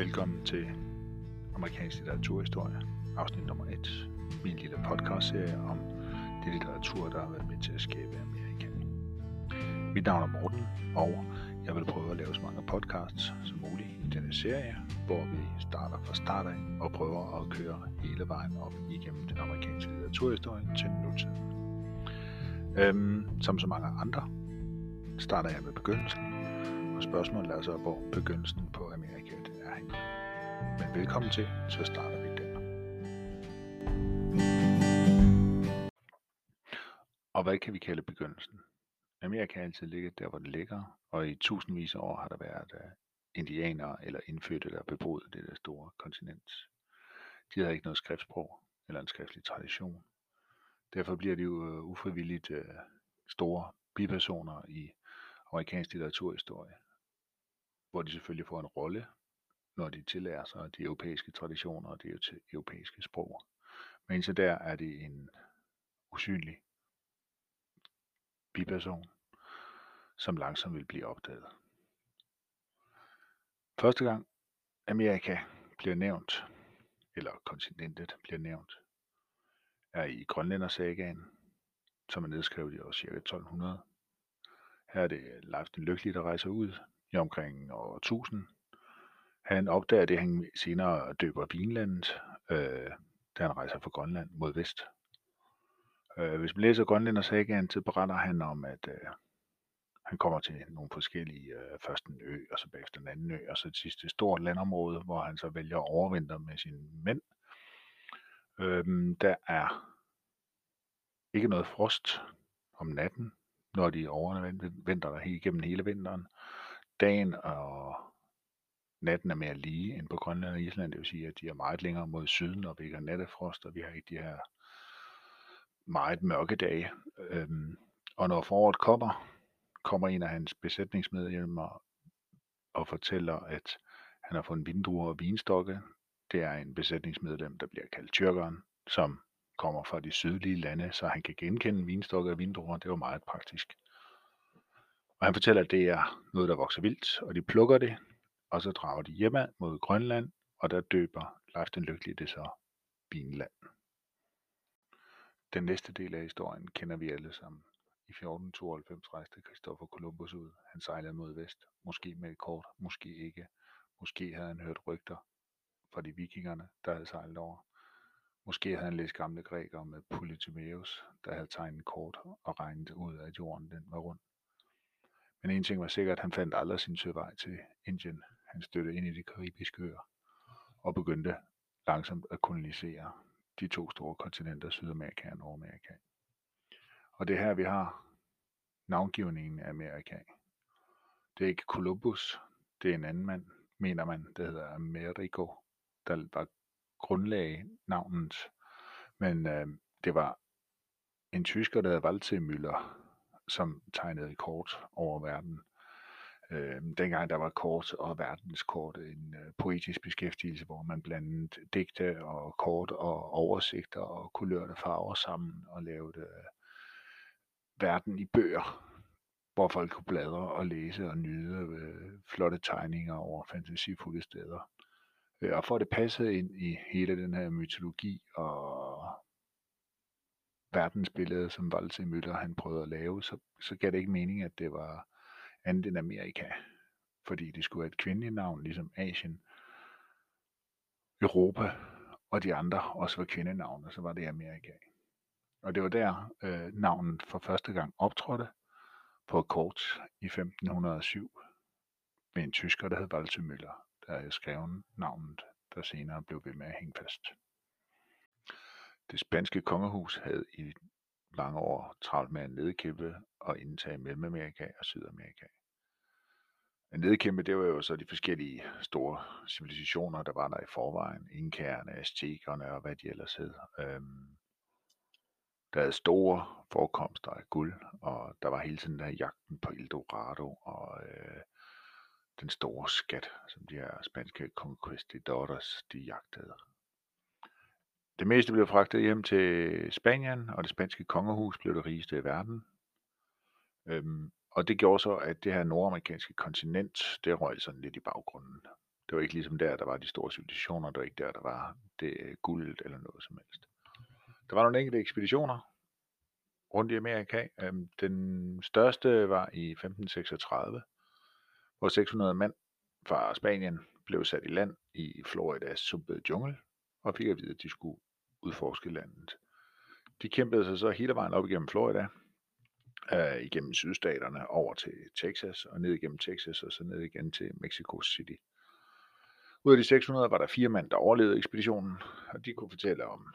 Velkommen til Amerikansk litteraturhistorie, afsnit nummer 1. Min lille podcastserie om det litteratur, der har været med til at skabe Amerika. Mit navn er Morten, og jeg vil prøve at lave så mange podcasts som muligt i denne serie, hvor vi starter fra start af og prøver at køre hele vejen op igennem den amerikanske litteraturhistorie til nutiden. Øhm, som så mange andre starter jeg med begyndelsen, og spørgsmålet er så, hvor begyndelsen på Amerika er henne. Men velkommen til, så starter vi der. Og hvad kan vi kalde begyndelsen? Amerika er altid ligget der, hvor det ligger, og i tusindvis af år har der været uh, indianere eller indfødte, der beboede det der store kontinent. De havde ikke noget skriftsprog eller en skriftlig tradition. Derfor bliver de jo uh, ufrivilligt uh, store bipersoner i amerikansk litteraturhistorie, hvor de selvfølgelig får en rolle, når de tillærer sig de europæiske traditioner og de europæiske sprog. Men indtil der er det en usynlig biperson, som langsomt vil blive opdaget. Første gang Amerika bliver nævnt, eller kontinentet bliver nævnt, er i Grønlændersagaen, som er nedskrevet i år ca. 1200. Her er det Leif den Lykkelige, der rejser ud i omkring år 1000. Han opdager det, han senere døber Vinlandet, øh, da han rejser fra Grønland mod vest. Øh, hvis man læser Grønlænder sagaen, så beretter han om, at øh, han kommer til nogle forskellige, øh, først en ø, og så bagefter en anden ø, og så til sidst et stort landområde, hvor han så vælger at overvintre med sine mænd. Øh, der er ikke noget frost om natten, når de overvinter der helt igennem hele vinteren. Dagen og natten er mere lige end på Grønland og Island, det vil sige, at de er meget længere mod syden, og vi ikke har nattefrost, og vi har ikke de her meget mørke dage. Øhm, og når foråret kommer, kommer en af hans besætningsmedlemmer og fortæller, at han har fundet vindruer og vinstokke. Det er en besætningsmedlem, der bliver kaldt tyrkeren, som kommer fra de sydlige lande, så han kan genkende vinstokke og vindruer. Det var meget praktisk. Og han fortæller, at det er noget, der vokser vildt, og de plukker det, og så drager de hjemad mod Grønland, og der døber Leif den Lykkelige det så Vinland. Den næste del af historien kender vi alle sammen. I 1492 rejste Christopher Columbus ud. Han sejlede mod vest, måske med et kort, måske ikke. Måske havde han hørt rygter fra de vikingerne, der havde sejlet over. Måske havde han læst gamle grækere med Polytimaeus, der havde tegnet kort og regnet ud, at jorden den var rund. Men en ting var sikkert, han fandt aldrig sin søvej til Indien. Han støttede ind i de karibiske øer og begyndte langsomt at kolonisere de to store kontinenter, Sydamerika og Nordamerika. Og det er her, vi har navngivningen af Amerika. Det er ikke Columbus, det er en anden mand, mener man, der hedder Amerigo, der var grundlag navnet. Men øh, det var en tysker, der hedder Walter Müller, som tegnede kort over verden. Øh, dengang der var kort og verdenskort en øh, poetisk beskæftigelse, hvor man blandede digte og kort og oversigter og kulørte farver sammen og lavede øh, verden i bøger, hvor folk kunne bladre og læse og nyde øh, flotte tegninger over fantasifulde steder. Øh, og for at det passede ind i hele den her mytologi og verdensbillede, som Walter Müller han prøvede at lave, så, så gav det ikke mening, at det var andet end Amerika. Fordi det skulle være et kvindeligt navn, ligesom Asien, Europa og de andre også var kvindenavne, og så var det Amerika. Og det var der øh, navnet for første gang optrådte på kort i 1507 med en tysker, der hed Walter Müller, der havde skrevet navnet, der senere blev ved med at hænge fast. Det spanske kongehus havde i lange år travlt med at nedkæmpe og indtage Mellemamerika og Sydamerika. At nedkæmpe, det var jo så de forskellige store civilisationer, der var der i forvejen. Inkærerne, aztekerne og hvad de ellers hed. Øhm, der havde store forekomster af guld, og der var hele tiden der jagten på Eldorado og øh, den store skat, som de her spanske conquistadores, de jagtede. Det meste blev fragtet hjem til Spanien, og det spanske kongehus blev det rigeste i verden. Øhm, og det gjorde så, at det her nordamerikanske kontinent, det røg sådan lidt i baggrunden. Det var ikke ligesom der, der var de store civilisationer. Det var ikke der, der var det øh, guld eller noget som helst. Der var nogle enkelte ekspeditioner rundt i Amerika. Øhm, den største var i 1536, hvor 600 mand fra Spanien blev sat i land i Floridas sumpede jungle og fik at vide, at de skulle udforske landet. De kæmpede sig så hele vejen op igennem Florida, øh, igennem sydstaterne over til Texas og ned igennem Texas og så ned igen til Mexico City. Ud af de 600 var der fire mand, der overlevede ekspeditionen, og de kunne fortælle om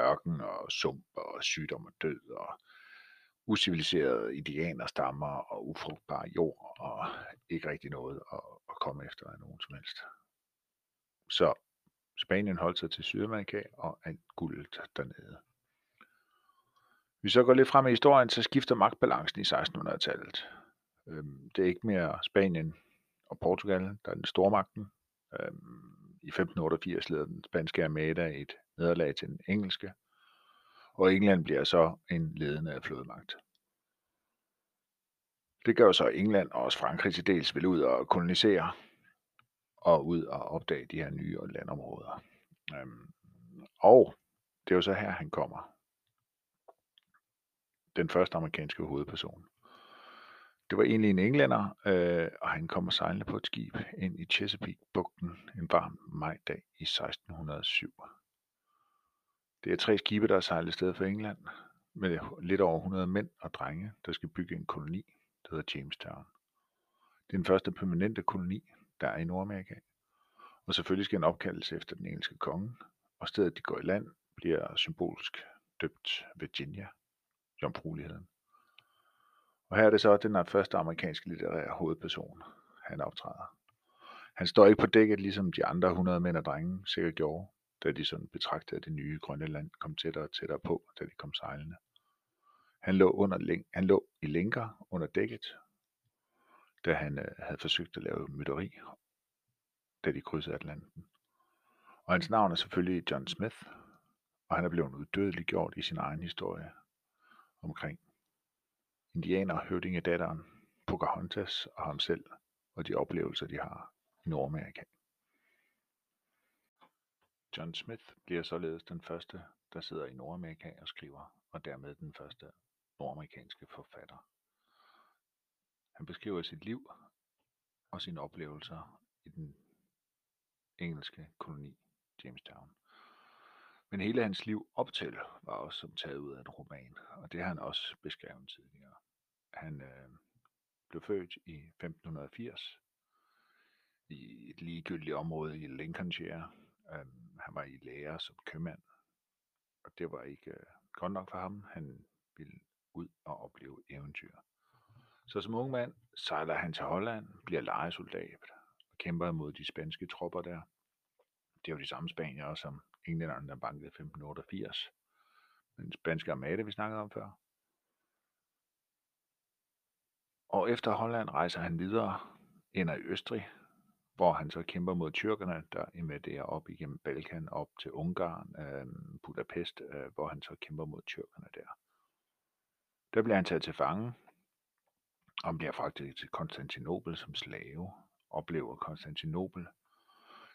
ørken og sump og sygdom og død og usiviliserede indianerstammer og ufrugtbar jord og ikke rigtig noget at, at komme efter af nogen som helst. Så Spanien holdt sig til Sydamerika og alt guldet dernede. Hvis vi så går lidt frem i historien, så skifter magtbalancen i 1600-tallet. Øhm, det er ikke mere Spanien og Portugal, der er den store magten. Øhm, I 1588 leder den spanske armada et nederlag til den engelske, og England bliver så en ledende flådemagt. Det gør så England og også Frankrig til dels vil ud og kolonisere og ud og opdage de her nye landområder. Øhm, og det er jo så her, han kommer. Den første amerikanske hovedperson. Det var egentlig en englænder, øh, og han kommer sejlende på et skib ind i Chesapeake-bugten en varm majdag i 1607. Det er tre skibe, der er sejlet sted for England, med lidt over 100 mænd og drenge, der skal bygge en koloni, der hedder Jamestown. Det er den første permanente koloni, der er i Nordamerika. Og selvfølgelig skal en opkaldelse efter den engelske konge, og stedet de går i land bliver symbolsk døbt Virginia, jomfrueligheden. Og her er det så den første amerikanske litterære hovedperson, han optræder. Han står ikke på dækket, ligesom de andre 100 mænd og drenge sikkert gjorde, da de sådan betragtede det nye grønne land kom tættere og tættere på, da de kom sejlende. Han lå, under, han lå i lænker under dækket, da han øh, havde forsøgt at lave mytteri, da de krydsede Atlanten. Og hans navn er selvfølgelig John Smith, og han er blevet uddødelig gjort i sin egen historie omkring indianer, høvdinge datteren, Pocahontas og ham selv, og de oplevelser, de har i Nordamerika. John Smith bliver således den første, der sidder i Nordamerika og skriver, og dermed den første nordamerikanske forfatter. Han beskriver sit liv og sine oplevelser i den engelske koloni Jamestown. Men hele hans liv op til var også som taget ud af en roman, og det har han også beskrevet tidligere. Han øh, blev født i 1580 i et ligegyldigt område i Lincolnshire. Øh, han var i lære som købmand, og det var ikke øh, godt nok for ham. Han ville ud og opleve eventyr. Så som ung mand sejler han til Holland, bliver lejesoldat og kæmper mod de spanske tropper der. Det var de samme spanier, som englænderne, der bankede 1588. Den spanske armada, vi snakkede om før. Og efter Holland rejser han videre ind i Østrig, hvor han så kæmper mod tyrkerne, der invaderer op igennem Balkan, op til Ungarn, øh, Budapest, øh, hvor han så kæmper mod tyrkerne der. Der bliver han taget til fange, han bliver faktisk til Konstantinopel som slave, oplever Konstantinopel,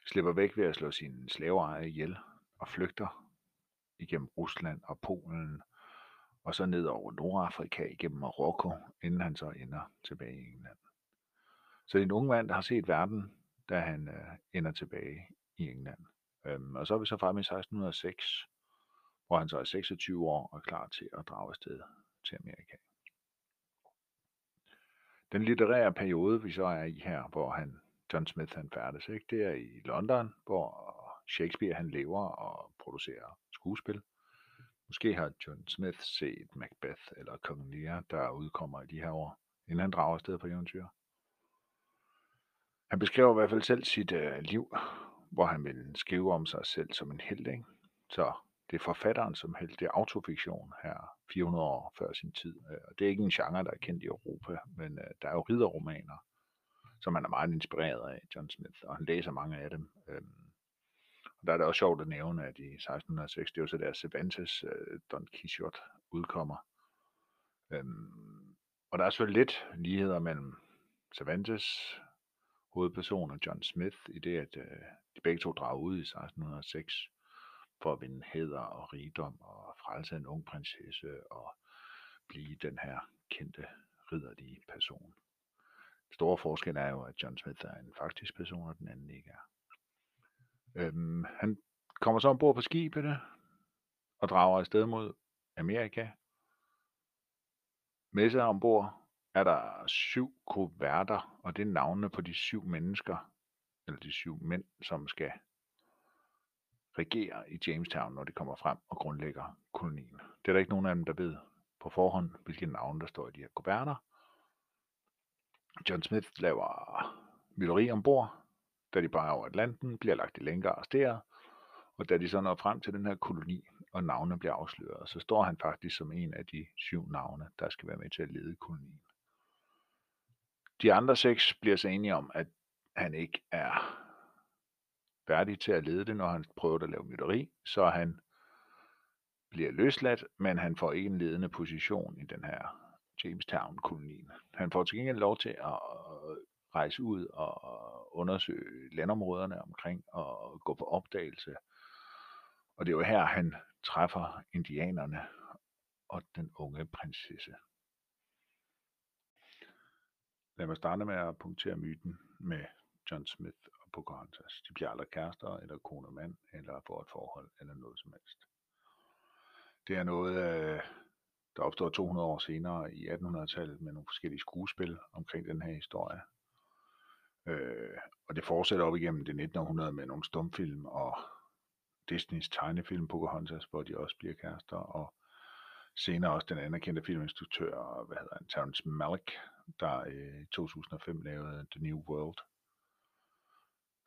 slipper væk ved at slå sin slaveejer ihjel og flygter igennem Rusland og Polen, og så ned over Nordafrika igennem Marokko, inden han så ender tilbage i England. Så det er en ung mand, der har set verden, da han øh, ender tilbage i England. Øhm, og så er vi så fremme i 1606, hvor han så er 26 år og er klar til at drage afsted til Amerika. Den litterære periode, vi så er i her, hvor han, John Smith han færdes, ikke? det er i London, hvor Shakespeare han lever og producerer skuespil. Måske har John Smith set Macbeth eller Kong Lear, der udkommer i de her år, inden han drager afsted på eventyr. Han beskriver i hvert fald selv sit øh, liv, hvor han vil skrive om sig selv som en held. Ikke? Så det er forfatteren som held. Det er autofiktion her 400 år før sin tid. Øh, og det er ikke en genre, der er kendt i Europa, men øh, der er jo ridderromaner, som han er meget inspireret af, John Smith, og han læser mange af dem. Øhm, og der er det også sjovt at nævne, at i 1606, det er jo så der Cervantes øh, Don Quixote udkommer. Øhm, og der er selvfølgelig lidt ligheder mellem Cervantes hovedperson og John Smith, i det at øh, de begge to drager ud i 1606 for at vinde hæder og rigdom og frelse en ung prinsesse og blive den her kendte ridderlige person. Den store forskel er jo, at John Smith er en faktisk person, og den anden ikke er. Øhm, han kommer så ombord på skibet og drager afsted mod Amerika. Med sig ombord er der syv kuverter, og det er navnene på de syv mennesker, eller de syv mænd, som skal regerer i Jamestown, når de kommer frem og grundlægger kolonien. Det er der ikke nogen af dem, der ved på forhånd, hvilke navne der står i de her kuverter. John Smith laver mytteri ombord, da de bare over Atlanten, bliver lagt i lænker og arresteret, og da de så når frem til den her koloni, og navnene bliver afsløret, så står han faktisk som en af de syv navne, der skal være med til at lede kolonien. De andre seks bliver så enige om, at han ikke er værdig til at lede det, når han prøver at lave mytteri, så han bliver løsladt, men han får ikke en ledende position i den her Jamestown-kolonien. Han får til gengæld lov til at øh, rejse ud og undersøge landområderne omkring og gå på opdagelse. Og det er jo her, han træffer indianerne og den unge prinsesse. Lad mig starte med at punktere myten med John Smith og Pocahontas. Altså, de bliver aldrig kærester, eller kone og mand, eller får et forhold, eller noget som helst. Det er noget, øh, der opstår 200 år senere i 1800-tallet med nogle forskellige skuespil omkring den her historie. Øh, og det fortsætter op igennem det 1900 med nogle stumfilm og Disneys tegnefilm Pocahontas, hvor de også bliver kærester, og senere også den anerkendte filminstruktør, hvad hedder han, Terrence Malick, der øh, i 2005 lavede The New World,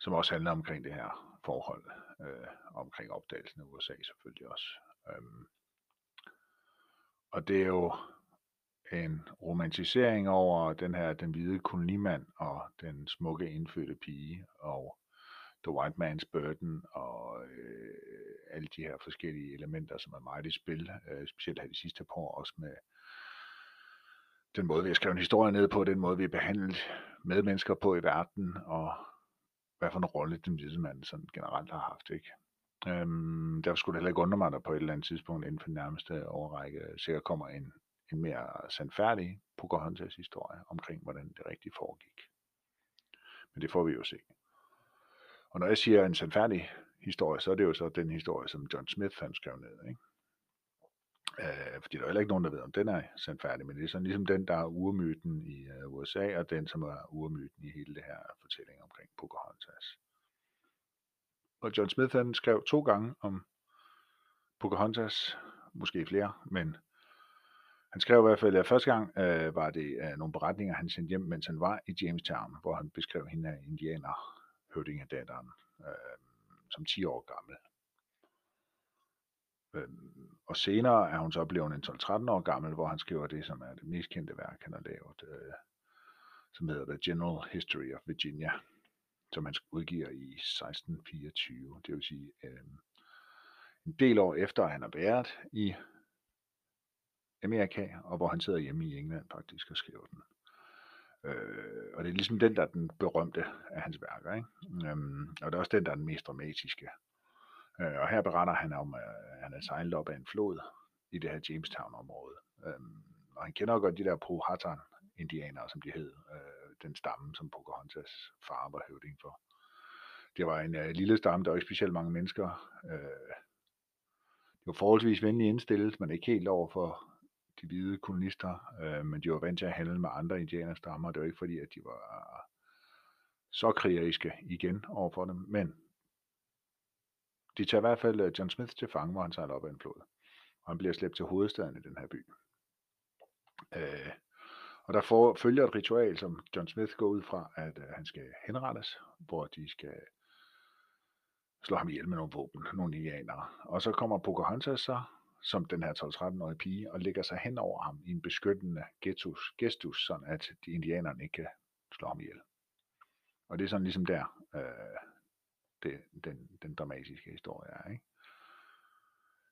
som også handler omkring det her forhold, øh, omkring opdagelsen af USA selvfølgelig også. Øhm, og det er jo en romantisering over den her, den hvide kolonimand og den smukke indfødte pige og The White Man's Burden og øh, alle de her forskellige elementer, som er meget i spil, øh, specielt her de sidste par år, også med den måde, vi har skrevet historie ned på, den måde, vi har behandlet medmennesker på i verden, og hvad for en rolle den hvide mand sådan generelt har haft. Ikke? Øhm, der skulle heller ikke undre mig, at der på et eller andet tidspunkt inden for den nærmeste overrække sikkert kommer en, en mere sandfærdig Pocahontas historie omkring, hvordan det rigtigt foregik. Men det får vi jo se. Og når jeg siger en sandfærdig historie, så er det jo så den historie, som John Smith han skrev ned. Ikke? Øh, fordi der er heller ikke nogen, der ved, om den er sandfærdig, men det er sådan ligesom den, der er urmyten i øh, USA, og den, som er urmyten i hele det her fortælling omkring Pocahontas. Og John Smith han skrev to gange om Pocahontas, måske flere, men han skrev i hvert fald, at første gang øh, var det øh, nogle beretninger, han sendte hjem, mens han var i Jamestown, hvor han beskrev hende af indianer, høvdingedatteren, øh, som 10 år gammel. Øh, og senere er hun så blevet en 12-13 år gammel, hvor han skriver det, som er det mest kendte værk, han har lavet, øh, som hedder The General History of Virginia, som han udgiver i 1624. Det vil sige øh, en del år efter, at han har været i Amerika, og hvor han sidder hjemme i England faktisk og skriver den. Øh, og det er ligesom den, der er den berømte af hans værker. Ikke? Øhm, og det er også den, der er den mest dramatiske. Øh, og her beretter han om, at han er sejlet op af en flod i det her Jamestown-område. Øhm, og han kender godt de der Powhatan-indianere, som de hed. Øh, den stamme, som Pocahontas far var høvding for. Det var en øh, lille stamme, der var ikke specielt mange mennesker. Øh, det var forholdsvis venligt indstillet, men ikke helt over for de hvide kolonister, øh, men de var vant til at handle med andre indianerstammer. Det var ikke fordi, at de var så krigeriske igen overfor dem, men de tager i hvert fald øh, John Smith til fange, hvor han sejler op ad en flod. Og han bliver slæbt til hovedstaden i den her by. Øh, og der for, følger et ritual, som John Smith går ud fra, at øh, han skal henrettes, hvor de skal slå ham ihjel med nogle våben, nogle indianere. Og så kommer Pocahontas så, som den her 12-13-årige pige, og lægger sig hen over ham i en beskyttende gestus, gestus sådan at de indianerne ikke kan slå ham ihjel. Og det er sådan ligesom der, øh, det, den, den dramatiske historie er. Ikke?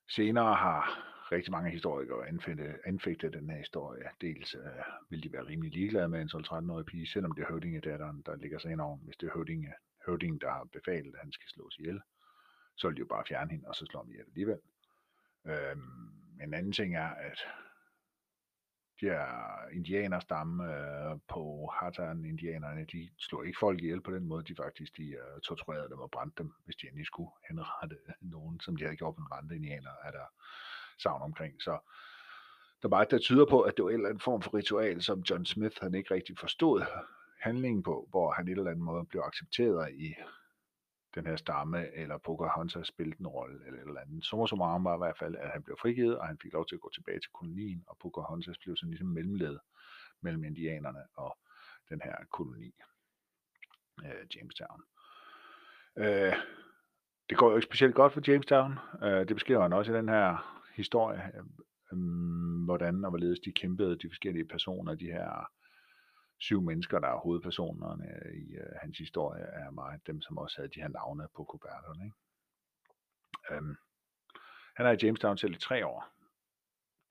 Senere har rigtig mange historikere anfægtet, anfægtet den her historie. Dels øh, vil de være rimelig ligeglade med en 12-13-årig pige, selvom det er høvdingedatteren, der ligger sig indover. Hvis det er høvdinge, høvdingen, der har befalet, at han skal slås ihjel, så vil de jo bare fjerne hende, og så slår de ihjel alligevel. Øhm, en anden ting er, at de her indianerstamme øh, på Hatan, indianerne, de slog ikke folk ihjel på den måde, de faktisk de, øh, torturerede dem og brændte dem, hvis de endelig skulle henrette nogen, som de havde gjort med andre indianer, er der savn omkring. Så der er bare der tyder på, at det var en eller anden form for ritual, som John Smith han ikke rigtig forstod handlingen på, hvor han et eller andet måde blev accepteret i den her stamme, eller Pocahontas spillede en rolle, eller et eller andet. Så så var i hvert fald, at han blev frigivet, og han fik lov til at gå tilbage til kolonien, og Pocahontas blev sådan ligesom mellemled mellem indianerne og den her koloni, øh, Jamestown. Øh, det går jo ikke specielt godt for Jamestown. Øh, det beskriver han også i den her historie, øh, hvordan og hvorledes de kæmpede, de forskellige personer, de her syv mennesker, der er hovedpersonerne i øh, hans historie, er meget dem, som også havde de her navne på kuverterne. Ikke? Øhm, han er i Jamestown selv i tre år,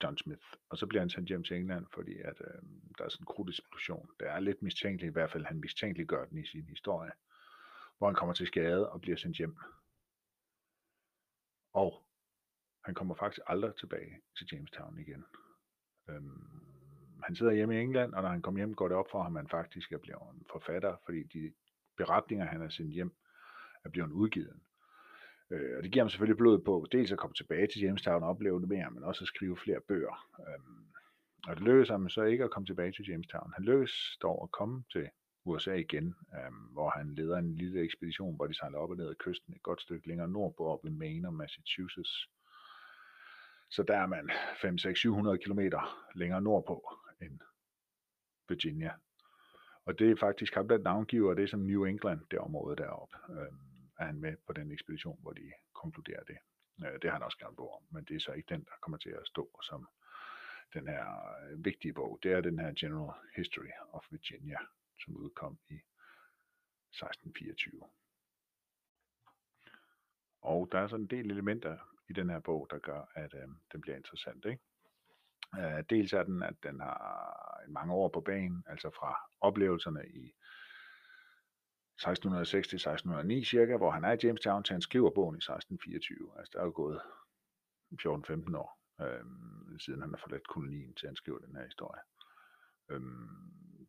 John Smith, og så bliver han sendt hjem til England, fordi at, øh, der er sådan en krudteksplosion. Det er lidt mistænkeligt, i hvert fald han mistænkeliggør den i sin historie, hvor han kommer til skade og bliver sendt hjem. Og han kommer faktisk aldrig tilbage til Jamestown igen. Øhm, han sidder hjemme i England, og når han kommer hjem, går det op for ham, at han faktisk er blevet en forfatter, fordi de beretninger, han har sendt hjem, er blevet udgivet. Øh, og det giver ham selvfølgelig blod på, dels at komme tilbage til Jamestown og opleve det mere, men også at skrive flere bøger. Øh, og det lykkedes ham så ikke at komme tilbage til Jamestown. Han lykkedes dog at komme til USA igen, øh, hvor han leder en lille ekspedition, hvor de sejler op og ned ad kysten et godt stykke længere nordpå op i Maine og Massachusetts. Så der er man 5-6-700 km længere nordpå end Virginia. Og det er faktisk ham, der navngiver det som New England, det område deroppe. Øh, er han med på den ekspedition, hvor de konkluderer det. Øh, det har han også gerne bog om, men det er så ikke den, der kommer til at stå som den her øh, vigtige bog. Det er den her General History of Virginia, som udkom i 1624. Og der er sådan en del elementer i den her bog, der gør, at øh, den bliver interessant. Ikke? Øh, dels er den, at den har mange år på banen, altså fra oplevelserne i 1606-1609 cirka, hvor han er i Jamestown, til han skriver bogen i 1624. Altså der er jo gået 14-15 år, øh, siden han har forladt kolonien, til han skriver den her historie. Øhm,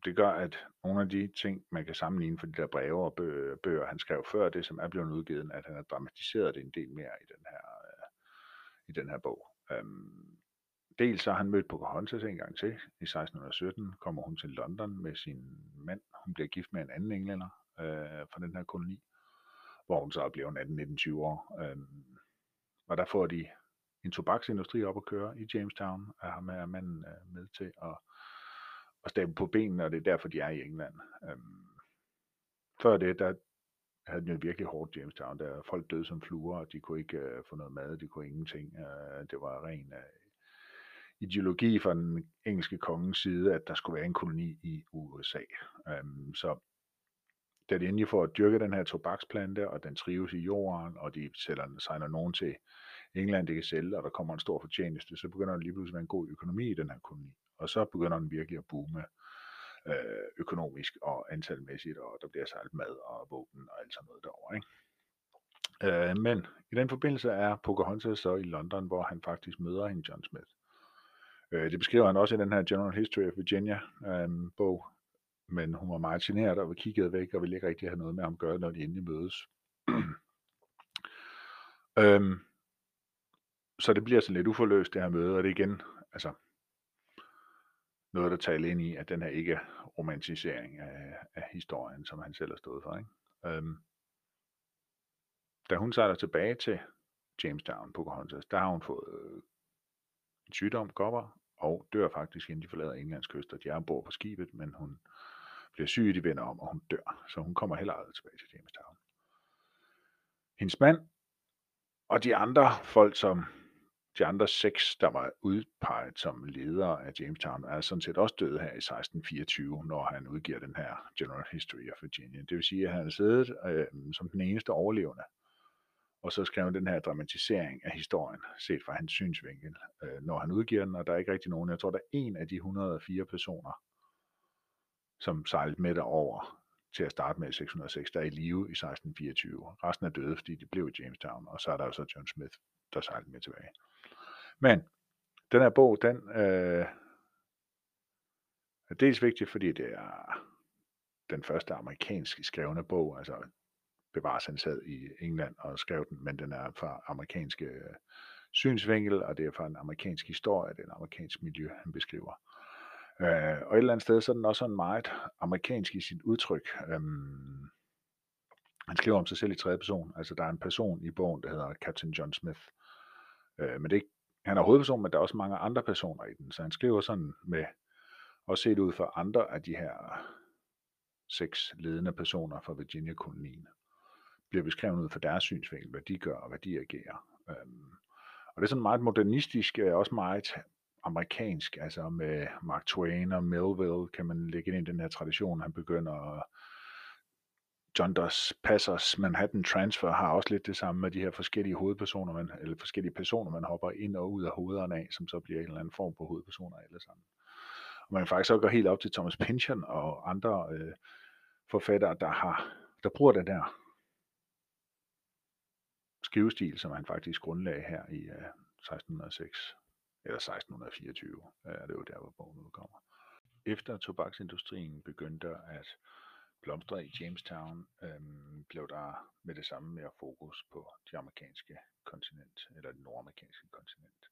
det gør, at nogle af de ting, man kan sammenligne for de der breve og bøger, bøger han skrev før, det som er blevet udgivet, at han har dramatiseret det en del mere i den her, øh, i den her bog. Øhm, Dels har han mødt Pocahontas en gang til. I 1617 kommer hun til London med sin mand. Hun bliver gift med en anden englænder øh, fra den her koloni, hvor hun så er blevet 18-19-20 år. Øh, og der får de en tobaksindustri op at køre i Jamestown, og ham er manden øh, med til at, at stable på benene, og det er derfor, de er i England. Øh, før det, der havde den jo virkelig hårdt Jamestown, der folk døde som fluer, og de kunne ikke øh, få noget mad, de kunne ingenting. Øh, det var ren øh, ideologi fra den engelske konges side, at der skulle være en koloni i USA. Øhm, så da de endelig får dyrke den her tobaksplante, og den trives i jorden, og de sælger, sejler nogen til England, det kan sælge, og der kommer en stor fortjeneste, så begynder der lige pludselig at være en god økonomi i den her koloni. Og så begynder den virkelig at boome øh, økonomisk og antalmæssigt, og der bliver sejlet mad og våben og alt sådan noget derovre. Ikke? Øh, men i den forbindelse er Pocahontas så i London, hvor han faktisk møder hende John Smith. Øh, det beskriver han også i den her General History of Virginia øh, bog, men hun var meget generet og kiggede væk og ville ikke rigtig have noget med ham at gøre, når de endelig mødes. øhm, så det bliver sådan lidt uforløst, det her møde, og det er igen, altså, noget, der taler ind i, at den her ikke romantisering af, af historien, som han selv har stået for. Ikke? Øhm, da hun sejler tilbage til Jamestown, Pocahontas, der har hun fået øh, en sygdom, kopper, og dør faktisk, inden de forlader Englands kyster. De er ombord på skibet, men hun bliver syg, de vender om, og hun dør. Så hun kommer heller aldrig tilbage til Jamestown. Hendes mand og de andre folk, som de andre seks, der var udpeget som ledere af Jamestown, er sådan set også døde her i 1624, når han udgiver den her General History of Virginia. Det vil sige, at han er siddet øh, som den eneste overlevende og så skrev han den her dramatisering af historien, set fra hans synsvinkel, øh, når han udgiver den, og der er ikke rigtig nogen, jeg tror, der er en af de 104 personer, som sejlede med derover til at starte med i 606, der er i live i 1624. Resten er døde, fordi de blev i Jamestown, og så er der jo så John Smith, der sejlede med tilbage. Men den her bog, den øh, er dels vigtig, fordi det er den første amerikanske skrevne bog, altså bevares han sad i England og skrev den, men den er fra amerikanske øh, synsvinkel, og det er fra en amerikansk historie, det er en amerikansk miljø, han beskriver. Øh, og et eller andet sted, så er den også sådan meget amerikansk i sit udtryk. Øhm, han skriver om sig selv i tredje person, altså der er en person i bogen, der hedder Captain John Smith. Øh, men det er ikke, han er hovedperson, men der er også mange andre personer i den, så han skriver sådan med, og set ud for andre af de her seks ledende personer fra Virginia-kolonien, bliver beskrevet ud fra deres synsvinkel, hvad de gør og hvad de agerer. Øhm, og det er sådan meget modernistisk, øh, også meget amerikansk, altså med Mark Twain og Melville, kan man lægge ind i den her tradition, han begynder John Dos Passers Manhattan Transfer har også lidt det samme med de her forskellige hovedpersoner, man, eller forskellige personer, man hopper ind og ud af hovederne af, som så bliver en eller anden form på hovedpersoner alle sammen. Og man kan faktisk også gå helt op til Thomas Pynchon og andre øh, forfattere, der har der bruger det der skrivestil, som han faktisk grundlagde her i øh, 1606 eller 1624, øh, er det jo der, hvor bogen udkommer. Efter tobaksindustrien begyndte at blomstre i Jamestown, øhm, blev der med det samme mere fokus på det amerikanske kontinent, eller det nordamerikanske kontinent.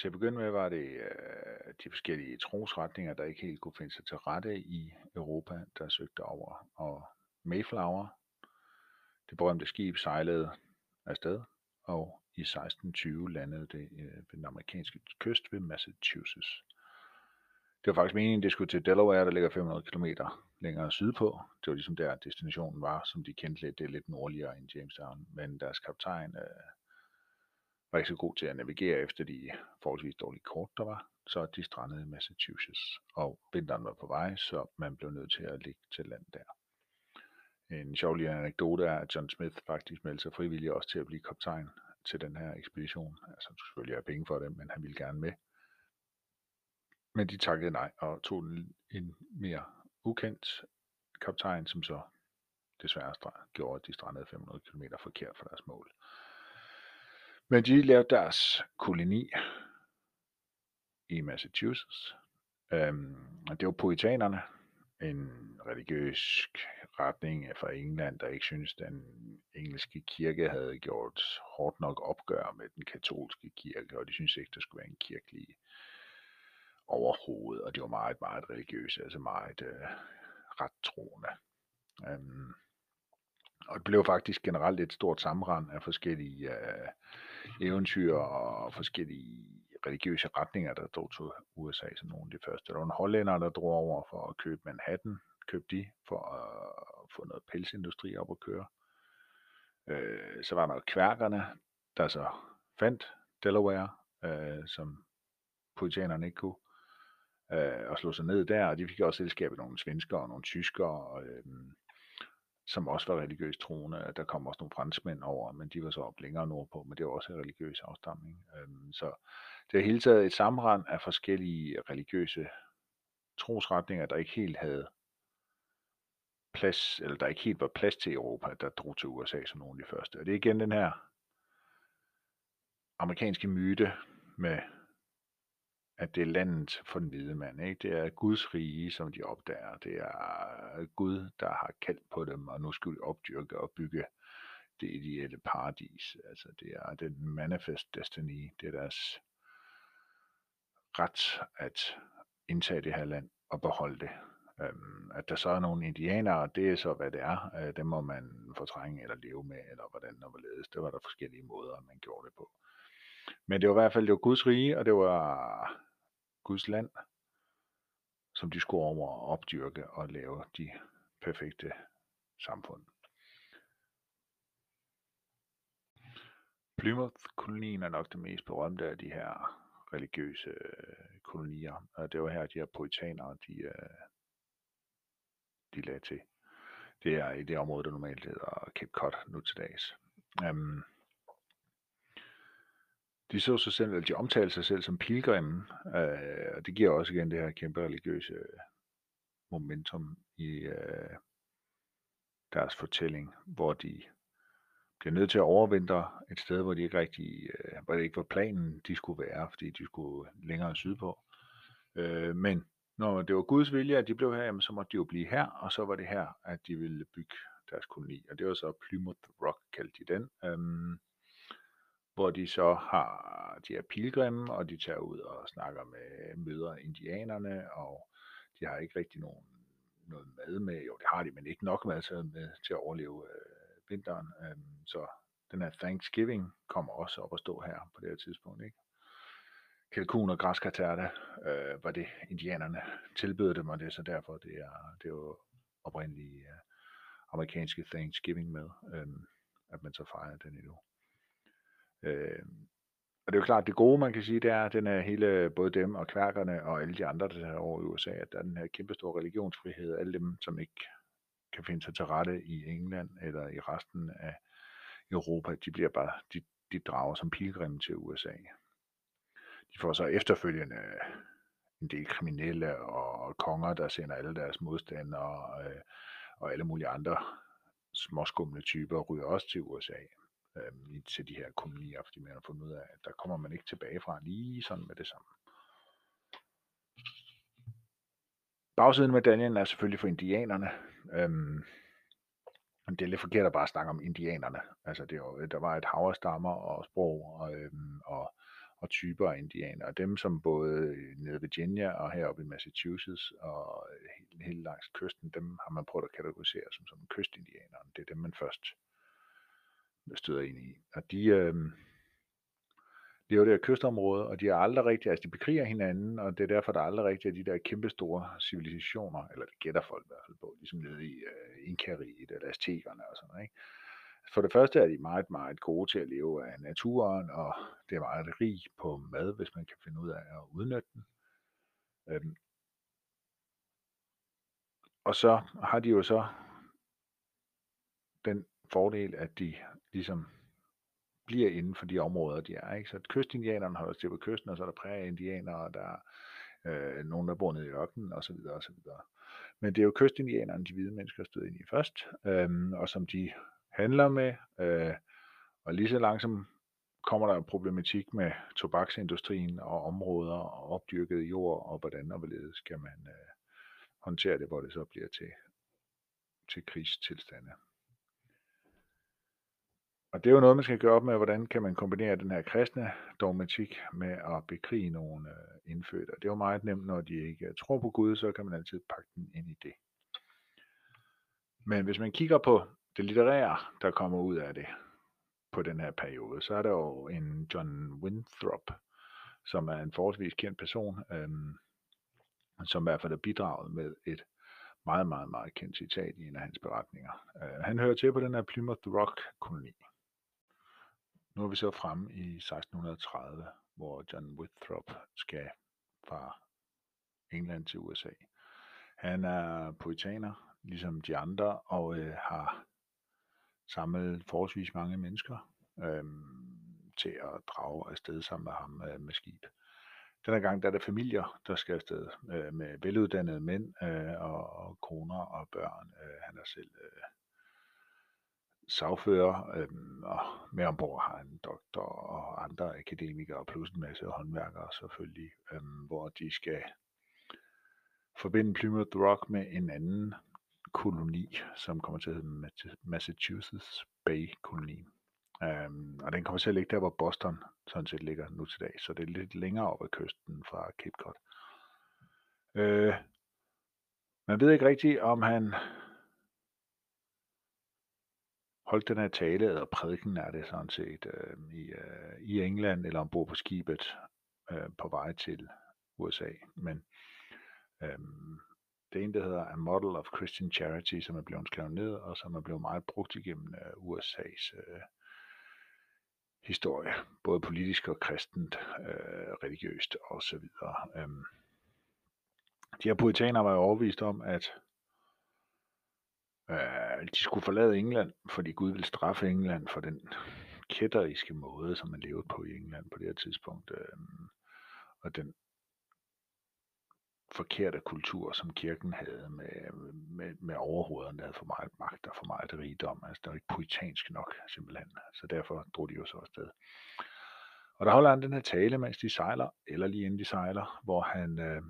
Til at begynde med var det øh, de forskellige trosretninger, der ikke helt kunne finde sig til rette i Europa, der søgte over. Og Mayflower, det berømte skib, sejlede afsted, og i 1620 landede det øh, ved den amerikanske kyst ved Massachusetts. Det var faktisk meningen, det skulle til Delaware, der ligger 500 km længere sydpå. Det var ligesom der, destinationen var, som de kendte lidt. Det er lidt nordligere end Jamestown. Men deres kaptajn øh, var ikke så god til at navigere efter de forholdsvis dårlige kort, der var. Så de strandede i Massachusetts. Og vinteren var på vej, så man blev nødt til at ligge til land der. En sjov lille anekdote er, at John Smith faktisk meldte sig frivillig også til at blive kaptajn til den her ekspedition. Altså, du selvfølgelig have penge for det, men han ville gerne med. Men de takkede nej og tog en, mere ukendt kaptajn, som så desværre gjorde, at de strandede 500 km forkert fra deres mål. Men de lavede deres koloni i Massachusetts. Øhm, det var poetanerne, en religiøs retning fra England, der ikke synes, den engelske kirke havde gjort hårdt nok opgør med den katolske kirke, og de synes ikke, der skulle være en kirkelig overhoved, og det var meget, meget religiøse, altså meget øh, ret troende. Um, øhm, og det blev faktisk generelt et stort sammenrend af forskellige øh, eventyr og forskellige religiøse retninger, der drog til USA som nogle af de første. Der var en hollænder, der drog over for at købe Manhattan, købte de for at få noget pelsindustri op at køre. Øh, så var der kværkerne, der så fandt Delaware, øh, som puritanerne ikke kunne, øh, og slog sig ned der, og de fik også selskab af nogle svenskere og nogle tyskere, øh, som også var religiøst troende. Der kom også nogle franskmænd over, men de var så op længere nordpå, men det var også en religiøs afstamning. Øh, så det er hele taget et sammenrend af forskellige religiøse trosretninger, der ikke helt havde plads, eller der ikke helt var plads til Europa, der drog til USA som nogle af de første. Og det er igen den her amerikanske myte med, at det er landet for den hvide mand. Ikke? Det er Guds rige, som de opdager. Det er Gud, der har kaldt på dem, og nu skal de opdyrke og bygge det ideelle paradis. Altså det er den manifest destiny. Det er deres ret at indtage det her land og beholde det. Øhm, at der så er nogle indianere, det er så hvad det er. Øh, det må man fortrænge eller leve med, eller hvordan og hvorledes. Det var der forskellige måder, man gjorde det på. Men det var i hvert fald det var Guds rige, og det var Guds land, som de skulle over og opdyrke og lave de perfekte samfund. Plymouth-kolonien er nok det mest berømte af de her religiøse øh, kolonier. Og det var her, de her poetanere, de, øh, de lagde til. Det er i det område, der normalt hedder Cape Cod nu til dags. Um, de så sig selv, eller de omtalte sig selv som pilgrimme, øh, og det giver også igen det her kæmpe religiøse momentum i øh, deres fortælling, hvor de bliver nødt til at overvintre et sted, hvor de ikke rigtig, øh, hvor det ikke var planen, de skulle være, fordi de skulle længere sydpå. Øh, men når det var Guds vilje, at de blev her, jamen, så måtte de jo blive her, og så var det her, at de ville bygge deres koloni. Og det var så Plymouth Rock, kaldte de den. Øhm, hvor de så har de er pilgrimme, og de tager ud og snakker med møder indianerne, og de har ikke rigtig nogen, noget mad med. Jo, det har de, men ikke nok mad med til at overleve øh, vinteren. Øh, så den her Thanksgiving kommer også op at stå her på det her tidspunkt. Ikke? kalkun og græskar tærte, øh, var det indianerne tilbød dem, og det er så derfor, det er, det er jo oprindelige øh, amerikanske Thanksgiving med, øh, at man så fejrer den endnu. Øh, og det er jo klart, det gode, man kan sige, det er, at den er hele, både dem og kværkerne og alle de andre, der er over i USA, at der er den her kæmpestore religionsfrihed, alle dem, som ikke kan finde sig til rette i England eller i resten af Europa, de bliver bare, de, de drager som pilgrimme til USA. De får så efterfølgende øh, en del kriminelle og konger, der sender alle deres modstandere øh, og alle mulige andre småskumle typer ryger også til USA øh, til de her kolonier, fordi man har fundet ud af, at der kommer man ikke tilbage fra lige sådan med det samme. Bagsiden af medaljen er selvfølgelig for indianerne. Øhm, det er lidt forkert at bare snakke om indianerne. Altså det var, der var et hav af stammer og sprog og, øhm, og og typer af indianere. Dem, som både øh, nede i Virginia og heroppe i Massachusetts og øh, helt, helt langs kysten, dem har man prøvet at kategorisere som, som kystindianerne. Det er dem, man først støder ind i. Og de øhm, lever det her kystområde, og de er aldrig rigtig, altså de bekriger hinanden, og det er derfor, der aldrig rigtig de der kæmpe store civilisationer, eller det gætter folk i hvert fald på, ligesom nede i øh, Inkariet eller Aztekerne og sådan noget, ikke? For det første er de meget, meget gode til at leve af naturen, og det er meget rig på mad, hvis man kan finde ud af at udnytte den. Øhm. Og så har de jo så den fordel, at de ligesom bliver inden for de områder, de er. Ikke? Så kystindianerne holder til på kysten, og så er der prærieindianere, og der er øh, nogen, der bor nede i ørkenen, osv. osv. Men det er jo kystindianerne, de hvide mennesker stod ind i først, øh, og som de handler med. Øh, og lige så langsomt kommer der en problematik med tobaksindustrien og områder og opdyrket jord, og hvordan og hvorledes skal man øh, håndtere det, hvor det så bliver til, til krigstilstande. Og det er jo noget, man skal gøre op med, hvordan kan man kombinere den her kristne dogmatik med at bekrige nogle øh, indfødte. Det er jo meget nemt, når de ikke øh, tror på Gud, så kan man altid pakke den ind i det. Men hvis man kigger på det litterære, der kommer ud af det på den her periode, så er der jo en John Winthrop, som er en forholdsvis kendt person, øhm, som i hvert fald har bidraget med et meget, meget, meget kendt citat i en af hans beretninger. Øh, han hører til på den her Plymouth Rock-koloni. Nu er vi så fremme i 1630, hvor John Winthrop skal fra England til USA. Han er poetaner, ligesom de andre, og øh, har samlet forholdsvis mange mennesker øh, til at drage afsted sammen med ham øh, med skib. Denne gang der er der familier, der skal afsted øh, med veluddannede mænd øh, og, og koner og børn. Øh, han er selv øh, sagfører, øh, og med ombord har han doktor og andre akademikere, plus en masse håndværkere selvfølgelig, øh, hvor de skal forbinde Plymouth Rock med en anden koloni, som kommer til at hedde Massachusetts Bay koloni. Øhm, og den kommer til at ligge der, hvor Boston sådan set ligger nu til dag, så det er lidt længere op ad kysten fra Cape Cod. Øh, man ved ikke rigtigt, om han holdt den her tale, eller prædiken er det sådan set, øh, i, øh, i England, eller ombord på skibet øh, på vej til USA. Men øh, det ene, der hedder A Model of Christian Charity, som er blevet skrevet ned, og som er blevet meget brugt igennem øh, USA's øh, historie, både politisk og kristent, øh, religiøst osv. Øh, de her puritaner var jo overvist om, at Øh, de skulle forlade England, fordi Gud ville straffe England for den kætteriske måde, som man levede på i England på det her tidspunkt. Øh, og den forkerte kultur, som kirken havde med, med, med overhovederne, der havde for meget magt og for meget rigdom. Altså, det var ikke puritansk nok, simpelthen. Så derfor drog de jo så afsted. Og der holder han den her tale, mens de sejler, eller lige inden de sejler, hvor han øh,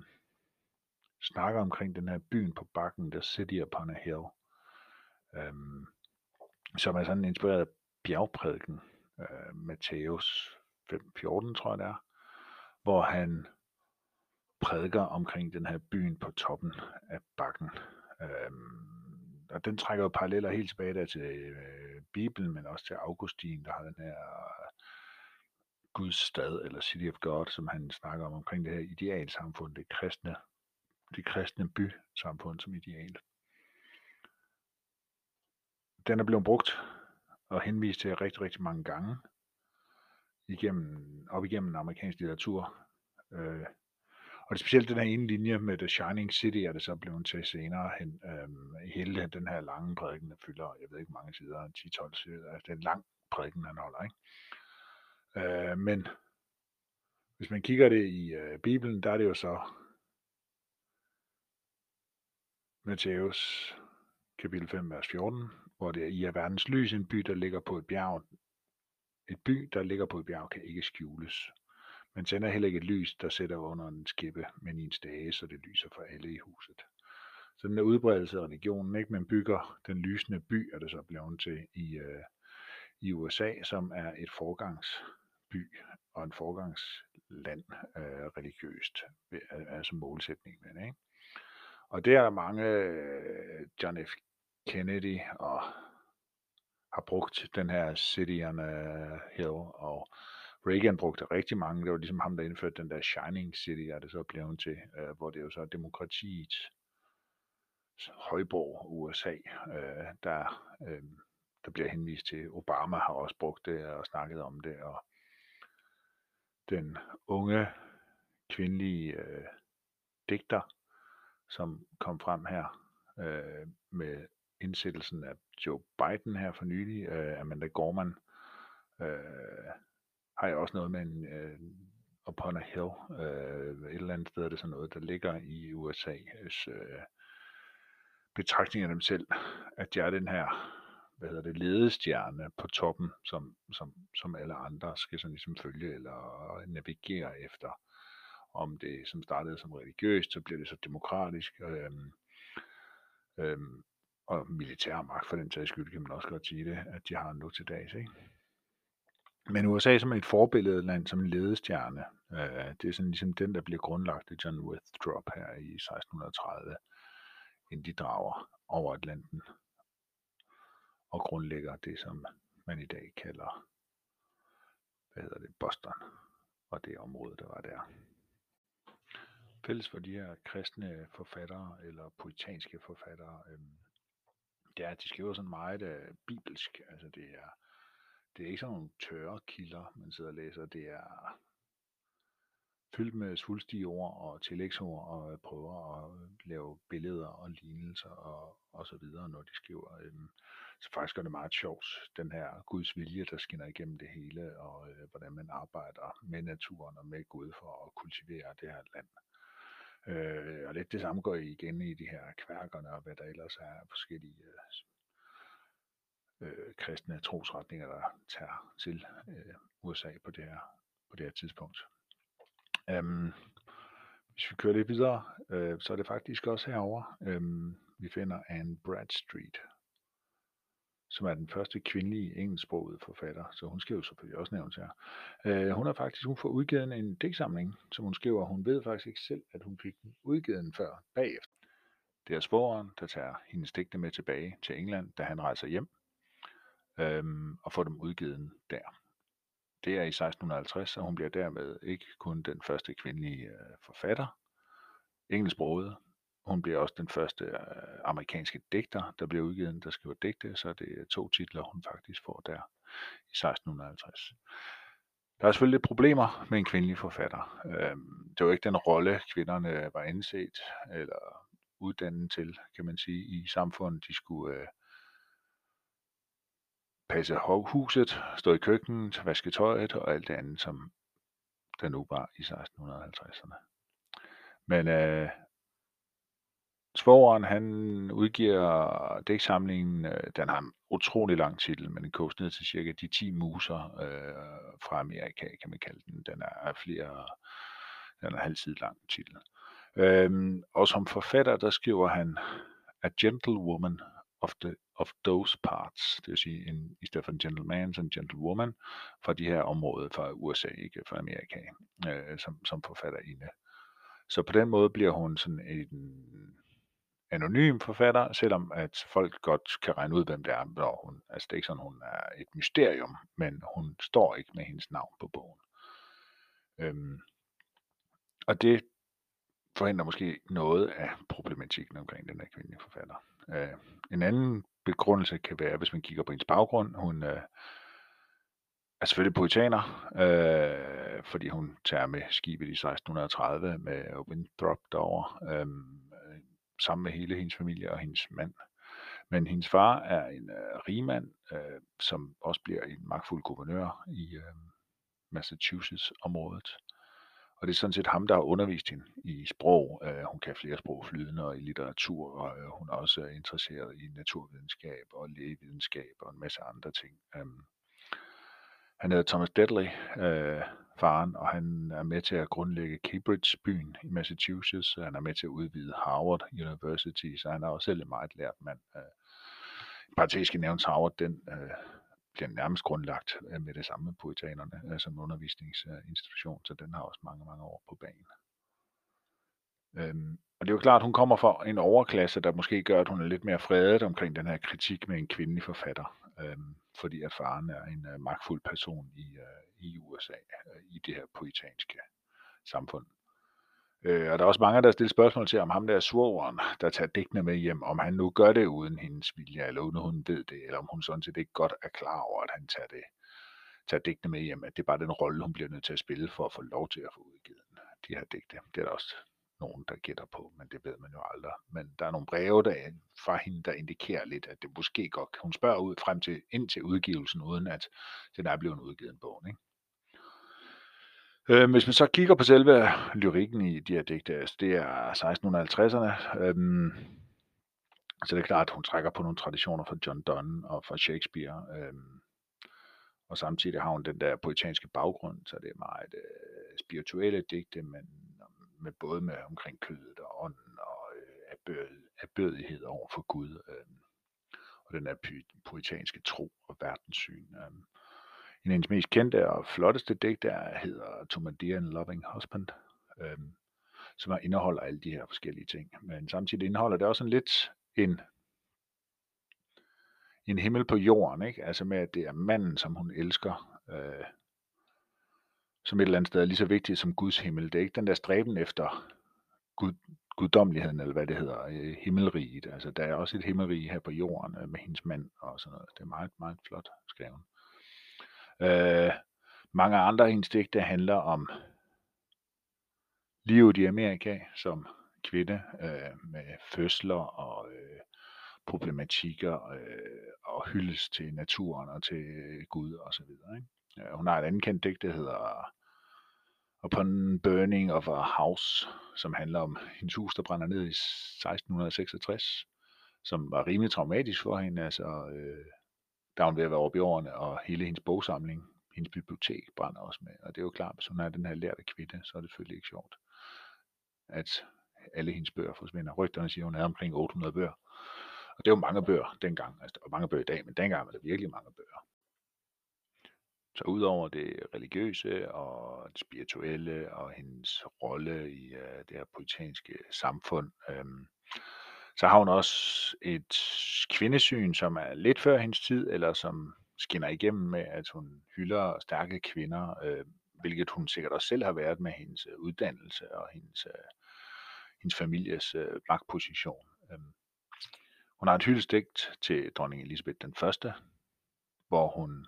snakker omkring den her byen på bakken, der City upon a Hill, øhm, som er sådan inspireret af bjergprædiken, øh, Matthæus 5.14, tror jeg det er, hvor han prædiker omkring den her byen på toppen af bakken. Øhm, og den trækker jo paralleller helt tilbage der til øh, Bibelen, men også til Augustin, der har den her øh, Guds stad, eller City of God, som han snakker om, omkring det her idealsamfund, det kristne, det kristne bysamfund som ideal. Den er blevet brugt og henvist til rigtig, rigtig mange gange igennem, op igennem amerikansk litteratur. Øh, og det er specielt den her ene linje med The Shining City, er det så blevet til senere hen. Øh, hele den her lange prædiken, der fylder, jeg ved ikke mange sider, 10-12 sider, altså det er en lang prædiken, han holder, ikke? Øh, men hvis man kigger det i øh, Bibelen, der er det jo så Matthæus kapitel 5, vers 14, hvor det er, I er verdens lys, en by, der ligger på et bjerg. Et by, der ligger på et bjerg, kan ikke skjules. Man tænder heller ikke et lys, der sætter under en skæppe, men i en stage, så det lyser for alle i huset. Så den der udbredelse af religionen, ikke? man bygger den lysende by, er det så blevet til i, øh, i USA, som er et forgangsby og en forgangsland øh, religiøst, altså målsætning med det. Ikke? Og der er der mange, øh, John F. Kennedy og har brugt den her City on a Hill og Reagan brugte rigtig mange, det var ligesom ham, der indførte den der Shining City, er det så blevet til, øh, hvor det jo så er demokratiets højborg, USA, øh, der, øh, der bliver henvist til. Obama har også brugt det og snakket om det, og den unge kvindelige øh, digter, som kom frem her øh, med indsættelsen af Joe Biden her for nylig, øh, Amanda Gorman, øh, har jeg også noget med en øh, Upon a Hill, øh, et eller andet sted er det sådan noget, der ligger i USA's øh, betragtning af dem selv, at jeg er den her, hvad hedder det, ledestjerne på toppen, som, som, som alle andre skal sådan ligesom følge eller navigere efter. Om det, som startede som religiøst, så bliver det så demokratisk, øh, øh, og militærmagt for den sags skyld, kan man også godt sige det, at de har nu til dags, ikke? Men USA som et forbilledeland, som en ledestjerne, øh, det er sådan ligesom den, der bliver grundlagt af John Withrop her i 1630, inden de drager over Atlanten og grundlægger det, som man i dag kalder, hvad hedder det, Boston, og det område, der var der. Fælles for de her kristne forfattere, eller puritanske forfattere, øh, det er, at de skriver sådan meget øh, bibelsk, altså det er, det er ikke sådan nogle tørre kilder, man sidder og læser. Det er fyldt med svulstige ord og tillægsord, og øh, prøver at øh, lave billeder og lignelser og, og så videre, når de skriver. Øhm, så faktisk er det meget sjovt, den her Guds vilje, der skinner igennem det hele, og øh, hvordan man arbejder med naturen og med Gud for at kultivere det her land. Øh, og lidt det samme går igen i de her kværkerne og hvad der ellers er forskellige øh, øh, kristne trosretninger, der tager til øh, USA på det her, på det her tidspunkt. Øhm, hvis vi kører lidt videre, øh, så er det faktisk også herover øh, vi finder Anne Bradstreet, som er den første kvindelige engelsksprogede forfatter, så hun skriver selvfølgelig også nævnt her. Øh, hun har faktisk hun får udgivet en digtsamling, som hun skriver. Hun ved faktisk ikke selv, at hun fik den udgivet før bagefter. Det er svoren, der tager hendes digte med tilbage til England, da han rejser hjem øhm, og får dem udgivet der. Det er i 1650, og hun bliver dermed ikke kun den første kvindelige øh, forfatter, engelsksproget, hun bliver også den første øh, amerikanske digter, der bliver udgivet, der skriver digte, så det er to titler, hun faktisk får der i 1650. Der er selvfølgelig lidt problemer med en kvindelig forfatter. Øhm, det var ikke den rolle, kvinderne var indset eller uddannet til, kan man sige, i samfundet. De skulle øh, passe huset, stå i køkkenet, vaske tøjet og alt det andet, som der nu var i 1650'erne. Men øh, svogeren, han udgiver dæksamlingen, øh, den har en utrolig lang titel, men den koges ned til cirka de 10 muser øh, fra Amerika, kan man kalde den. Den er flere, den er halvtid lang titel. Øhm, og som forfatter, der skriver han A Gentlewoman of, the, of Those Parts, det vil sige en, i stedet for en gentleman, så en gentlewoman fra de her områder fra USA, ikke fra Amerika, øh, som, som forfatterinde. Så på den måde bliver hun sådan en anonym forfatter, selvom at folk godt kan regne ud, hvem det er, når hun, altså det er ikke sådan, hun er et mysterium, men hun står ikke med hendes navn på bogen. Øhm, og det forhindrer måske noget af problematikken omkring den her kvindelige forfatter. Øh, en anden begrundelse kan være, hvis man kigger på hendes baggrund. Hun øh, er selvfølgelig poetaner, øh, fordi hun tager med skibet i 1630 med Winthrop derover, øh, sammen med hele hendes familie og hendes mand. Men hendes far er en øh, rigmand, øh, som også bliver en magtfuld guvernør i øh, Massachusetts-området. Og det er sådan set ham, der har undervist hende i sprog. Øh, hun kan flere sprog flydende og i litteratur, og øh, hun er også interesseret i naturvidenskab og lægevidenskab og en masse andre ting. Øh, han hedder Thomas Deadley, øh, faren, og han er med til at grundlægge Cambridge-byen i Massachusetts. Han er med til at udvide Harvard University, så han er også selv en meget lært mand. Øh, Partisk nævnes Harvard, den øh, bliver nærmest grundlagt øh, med det samme med øh, som undervisningsinstitution, så den har også mange, mange år på banen. Øhm, og det er jo klart, at hun kommer fra en overklasse, der måske gør, at hun er lidt mere fredet omkring den her kritik med en kvindelig forfatter, øhm, fordi at faren er en uh, magtfuld person i, øh, i USA, øh, i det her poetanske samfund. Øh, og der er også mange, der stiller spørgsmål til, om ham der er svogeren, der tager digtene med hjem, om han nu gør det uden hendes vilje, eller uden hun ved det, eller om hun sådan set ikke godt er klar over, at han tager det tager digtene med hjem, at det er bare den rolle, hun bliver nødt til at spille for at få lov til at få udgivet de her digte. Det er der også nogen, der gætter på, men det ved man jo aldrig. Men der er nogle breve der, fra hende, der indikerer lidt, at det måske godt, hun spørger ud frem til, ind til udgivelsen, uden at den er blevet udgivet en bog. Ikke? Øh, hvis man så kigger på selve lyrikken i de her digte, altså det er 1650'erne, øh, så det er klart, at hun trækker på nogle traditioner fra John Donne og fra Shakespeare. Øh, og samtidig har hun den der poetanske baggrund, så det er meget øh, spirituelle digte, men med både med omkring kødet og ånden og øh, erbødighed over for Gud. Øh, og den der poetanske tro og verdenssyn. Øh. En af hendes mest kendte og flotteste digte hedder To My Dear and Loving Husband, øh, som indeholder alle de her forskellige ting. Men samtidig indeholder det også en lidt en, en himmel på jorden, ikke? altså med at det er manden, som hun elsker, øh, som et eller andet sted er lige så vigtigt som Guds himmel. Det er ikke den der stræben efter Gud, guddommeligheden, eller hvad det hedder, øh, himmelriget. Altså, der er også et himmelrige her på jorden øh, med hendes mand og sådan noget. Det er meget, meget flot skrevet. Øh, mange andre af hendes digte handler om livet i Amerika som kvinde øh, med fødsler og øh, problematikker øh, og hyldes til naturen og til Gud og så videre. Ikke? Øh, hun har et andet kendt digt, der hedder Upon Burning of a House, som handler om hendes hus, der brænder ned i 1666, som var rimelig traumatisk for hende. Altså, øh, der hun ved at være oppe i årene, og hele hendes bogsamling, hendes bibliotek brænder også med. Og det er jo klart, hvis hun er den her lærte kvinde, så er det selvfølgelig ikke sjovt, at alle hendes bøger forsvinder. Rygterne siger, at hun er omkring 800 bøger. Og det er mange bøger dengang. Altså, der var mange bøger i dag, men dengang var der virkelig mange bøger. Så udover det religiøse og det spirituelle og hendes rolle i uh, det her poetanske samfund, øh, så har hun også et kvindesyn, som er lidt før hendes tid, eller som skinner igennem med, at hun hylder stærke kvinder, øh, hvilket hun sikkert også selv har været med hendes øh, uddannelse og hendes, øh, hendes families øh, magtposition. Øh. hun har et hyldestigt til dronning Elisabeth den første, hvor hun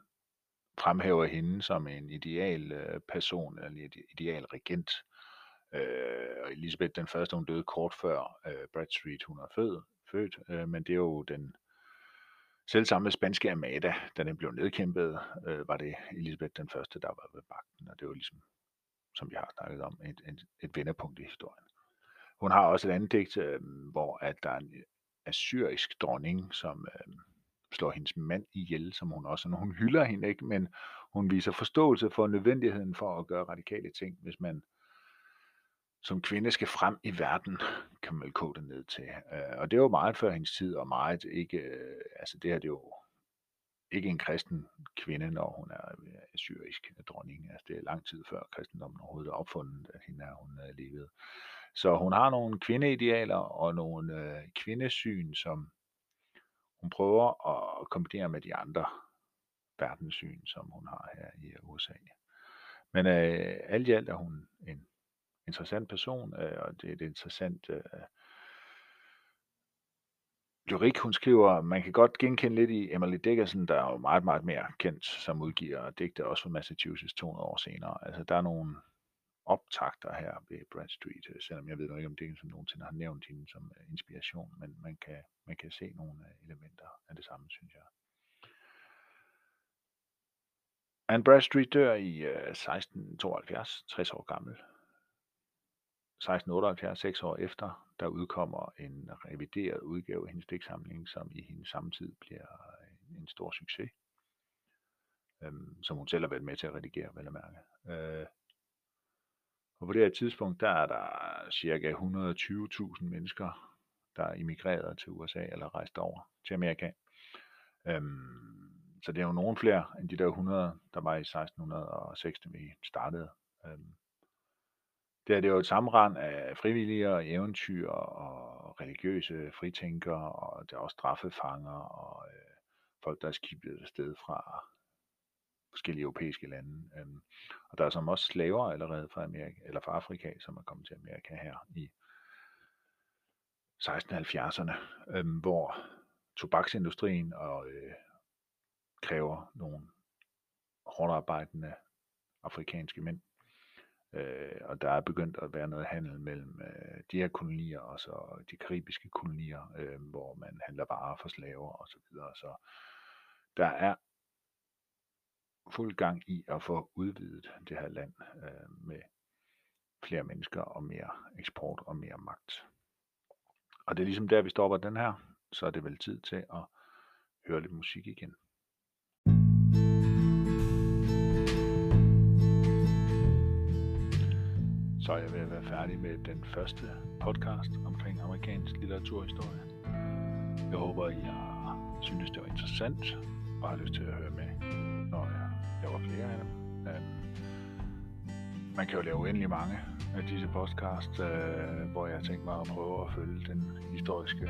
fremhæver hende som en ideal øh, person, eller en ideal regent. Øh, og Elisabeth den første, hun døde kort før øh, Bradstreet, hun er født, født øh, men det er jo den Selv samme spanske Amada, da den blev nedkæmpet, øh, var det Elisabeth den første, der var ved magten, og det var ligesom, som vi har snakket om, et, et, et vendepunkt i historien. Hun har også et andet digt, øh, hvor at der er en assyrisk dronning, som øh, slår hendes mand ihjel, som hun også, når hun hylder hende ikke, men hun viser forståelse for nødvendigheden for at gøre radikale ting, hvis man som kvinde skal frem i verden, kan man vel kode det ned til. Øh, og det var meget før hendes tid, og meget ikke, øh, altså det her det er jo ikke en kristen kvinde, når hun er øh, syrisk dronning. Altså det er lang tid før kristendommen overhovedet er opfundet, at hende er, hun øh, er levet. Så hun har nogle kvindeidealer og nogle øh, kvindesyn, som hun prøver at kombinere med de andre verdenssyn, som hun har her i USA. Men øh, alt i alt er hun en interessant person, øh, og det er et interessant øh, lyrik, hun skriver. Man kan godt genkende lidt i Emily Dickerson, der er jo meget, meget mere kendt som udgiver digte, også for Massachusetts 200 år senere. Altså, der er nogle optagter her ved Bradstreet, Street, selvom jeg ved ikke, om Dickinson nogensinde har nævnt hende som øh, inspiration, men man kan, man kan se nogle øh, elementer af det samme, synes jeg. Anne Bradstreet dør i 1672, 60 år gammel. 1678, seks år efter, der udkommer en revideret udgave af hendes digtsamling, som i hendes samtid bliver en stor succes, øhm, som hun selv har været med til at redigere, vel at mærke. Øh, og på det her tidspunkt, der er der cirka 120.000 mennesker, der er immigreret til USA eller rejst over til Amerika. Øhm, så det er jo nogen flere end de der 100, der var i 1606, da vi startede. Øhm, det er det jo et samrand af frivillige og eventyr og religiøse fritænkere, og der er også straffefanger og øh, folk, der er skibet afsted fra forskellige europæiske lande. Øhm, og der er som også slaver allerede fra, Amerika, eller fra Afrika, som er kommet til Amerika her i 1670'erne, øhm, hvor tobaksindustrien og øh, kræver nogle hårdt arbejdende afrikanske mænd. Øh, og der er begyndt at være noget handel mellem øh, de her kolonier og så de karibiske kolonier, øh, hvor man handler varer for slaver og så videre. Så der er fuld gang i at få udvidet det her land øh, med flere mennesker og mere eksport og mere magt. Og det er ligesom der, vi stopper den her. Så er det vel tid til at høre lidt musik igen. Så er jeg ved at være færdig med den første podcast omkring amerikansk litteraturhistorie. Jeg håber, I har synes, det var interessant og har lyst til at høre med, når jeg laver flere af dem. Øhm, man kan jo lave uendelig mange af disse podcasts, øh, hvor jeg tænker mig at prøve at følge den historiske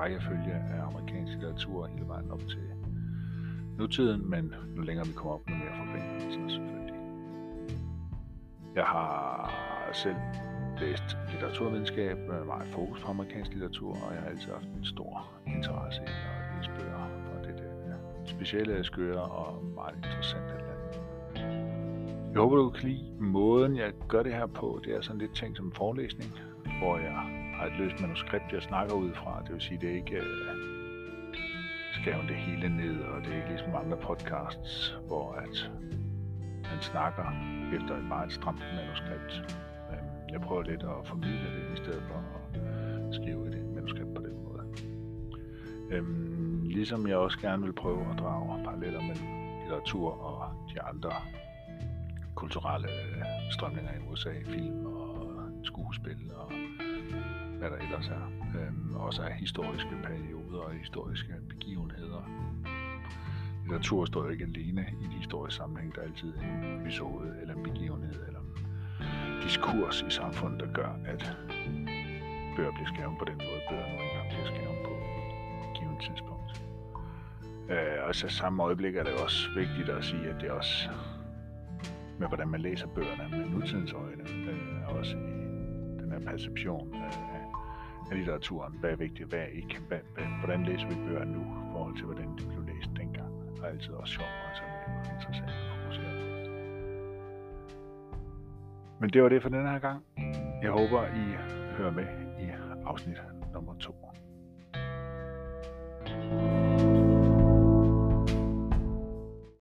rækkefølge af amerikansk litteratur hele vejen op til nutiden, men nu længere vi kommer op, nu mere forbindelser selvfølgelig. Jeg har selv læst litteraturvidenskab med meget fokus på amerikansk litteratur, og jeg har altid haft en stor interesse i at læse bøger fra det der specielle, skøre og meget interessante land. Jeg håber, du kan lide måden, jeg gør det her på. Det er sådan lidt tænkt som en forelæsning, hvor jeg har et løst manuskript, jeg snakker ud fra. Det vil sige, det er ikke øh, skrevet det hele ned, og det er ikke ligesom andre podcasts, hvor at man snakker efter et meget stramt manuskript. Øhm, jeg prøver lidt at formidle det, i stedet for at skrive et manuskript på den måde. Øhm, ligesom jeg også gerne vil prøve at drage paralleller mellem litteratur og de andre kulturelle øh, strømninger i USA, film og skuespil og hvad der ellers er. Øhm, også af historiske perioder og historiske begivenheder. Litteratur står jo ikke alene i de historiske sammenhæng. Der er altid en episode eller en begivenhed eller diskurs i samfundet, der gør, at bøger bliver skrevet på den måde, bøger nu engang bliver skrevet på et givet tidspunkt. Øh, og så samme øjeblik er det også vigtigt at sige, at det er også med, hvordan man læser bøgerne med nutidens øjne, øh, også i den her perception af, af litteraturen. Hvad er vigtigt, hvad er ikke? Hvad, hvad, hvordan læser vi bøger nu i forhold til, hvordan de blev læst dengang? som altid også sjov, og som er interessant at fokusere på. Men det var det for den her gang. Jeg håber, I hører med i afsnit nummer 2. thank you